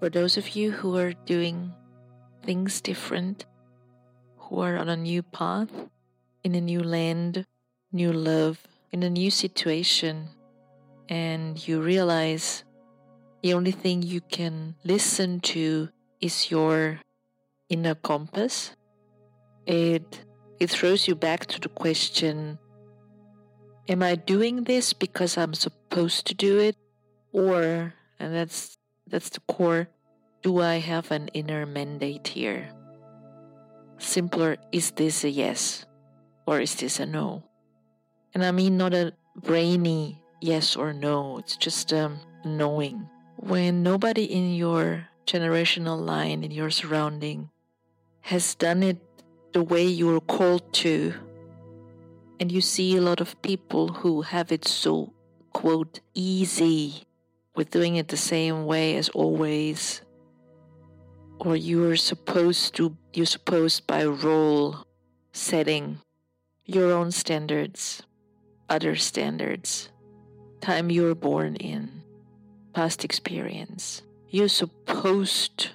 For those of you who are doing things different, who are on a new path, in a new land, new love, in a new situation, and you realize the only thing you can listen to is your inner compass, it it throws you back to the question am I doing this because I'm supposed to do it? Or and that's that's the core. Do I have an inner mandate here? Simpler is this a yes or is this a no? And I mean not a brainy yes or no it's just um knowing. When nobody in your generational line in your surrounding has done it the way you're called to, and you see a lot of people who have it so, quote, easy with doing it the same way as always, or you're supposed to, you're supposed by role setting your own standards, other standards, time you were born in, past experience. You're supposed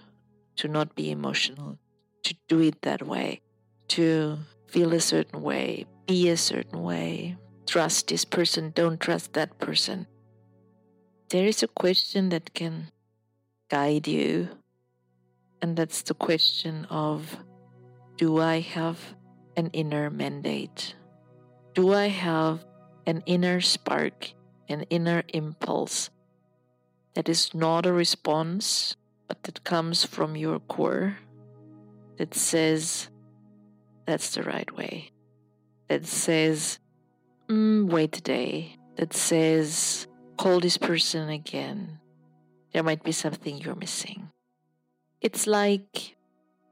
to not be emotional, to do it that way, to feel a certain way, be a certain way, trust this person, don't trust that person. There is a question that can guide you, and that's the question of Do I have an inner mandate? Do I have an inner spark, an inner impulse that is not a response, but that comes from your core, that says, that's the right way, that says, mm, wait a day, that says, call this person again. There might be something you're missing. It's like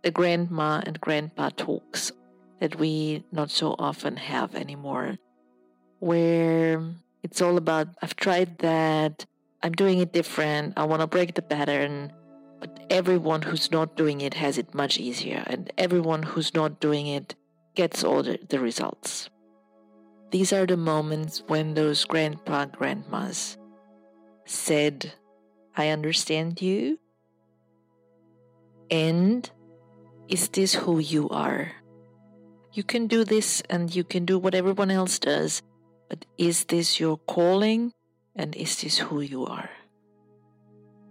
the grandma and grandpa talks that we not so often have anymore, where it's all about, I've tried that, I'm doing it different. I want to break the pattern. But everyone who's not doing it has it much easier, and everyone who's not doing it gets all the, the results. These are the moments when those grandpa grandmas said, I understand you. And is this who you are? You can do this and you can do what everyone else does, but is this your calling? And is this who you are?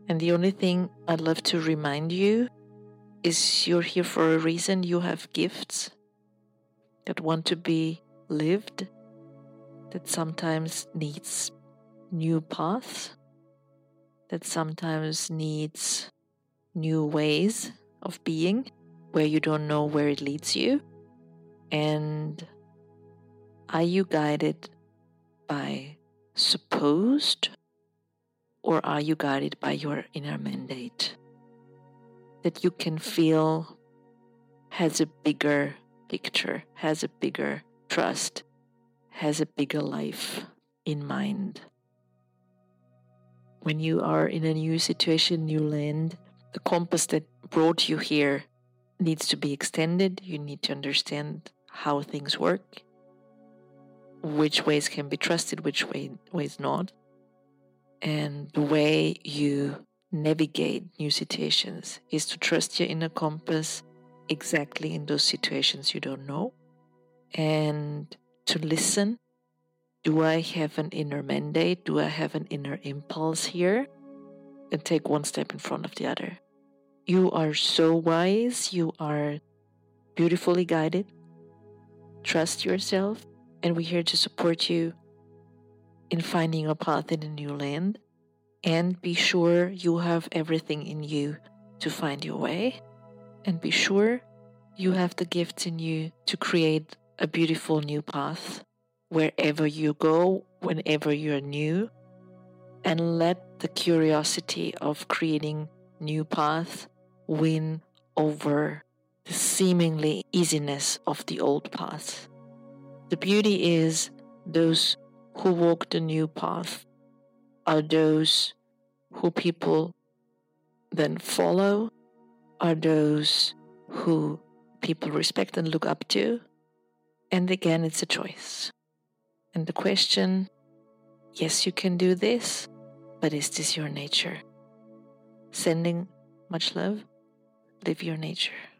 And the only thing I'd love to remind you is you're here for a reason. You have gifts that want to be lived, that sometimes needs new paths, that sometimes needs new ways of being where you don't know where it leads you. And are you guided by supposed, or are you guided by your inner mandate that you can feel has a bigger picture, has a bigger trust, has a bigger life in mind? When you are in a new situation, new land, the compass that brought you here needs to be extended. You need to understand how things work which ways can be trusted, which way, ways not. And the way you navigate new situations is to trust your inner compass exactly in those situations you don't know and to listen. Do I have an inner mandate? Do I have an inner impulse here? And take one step in front of the other. You are so wise. You are beautifully guided. Trust yourself and we're here to support you in finding a path in a new land. And be sure you have everything in you to find your way. And be sure you have the gifts in you to create a beautiful new path wherever you go, whenever you're new. And let the curiosity of creating new paths win over the seemingly easiness of the old path. The beauty is those who walk the new path are those who people then follow, are those who people respect and look up to. And again, it's a choice. And the question yes, you can do this, but is this your nature? Sending Much love. Live your nature.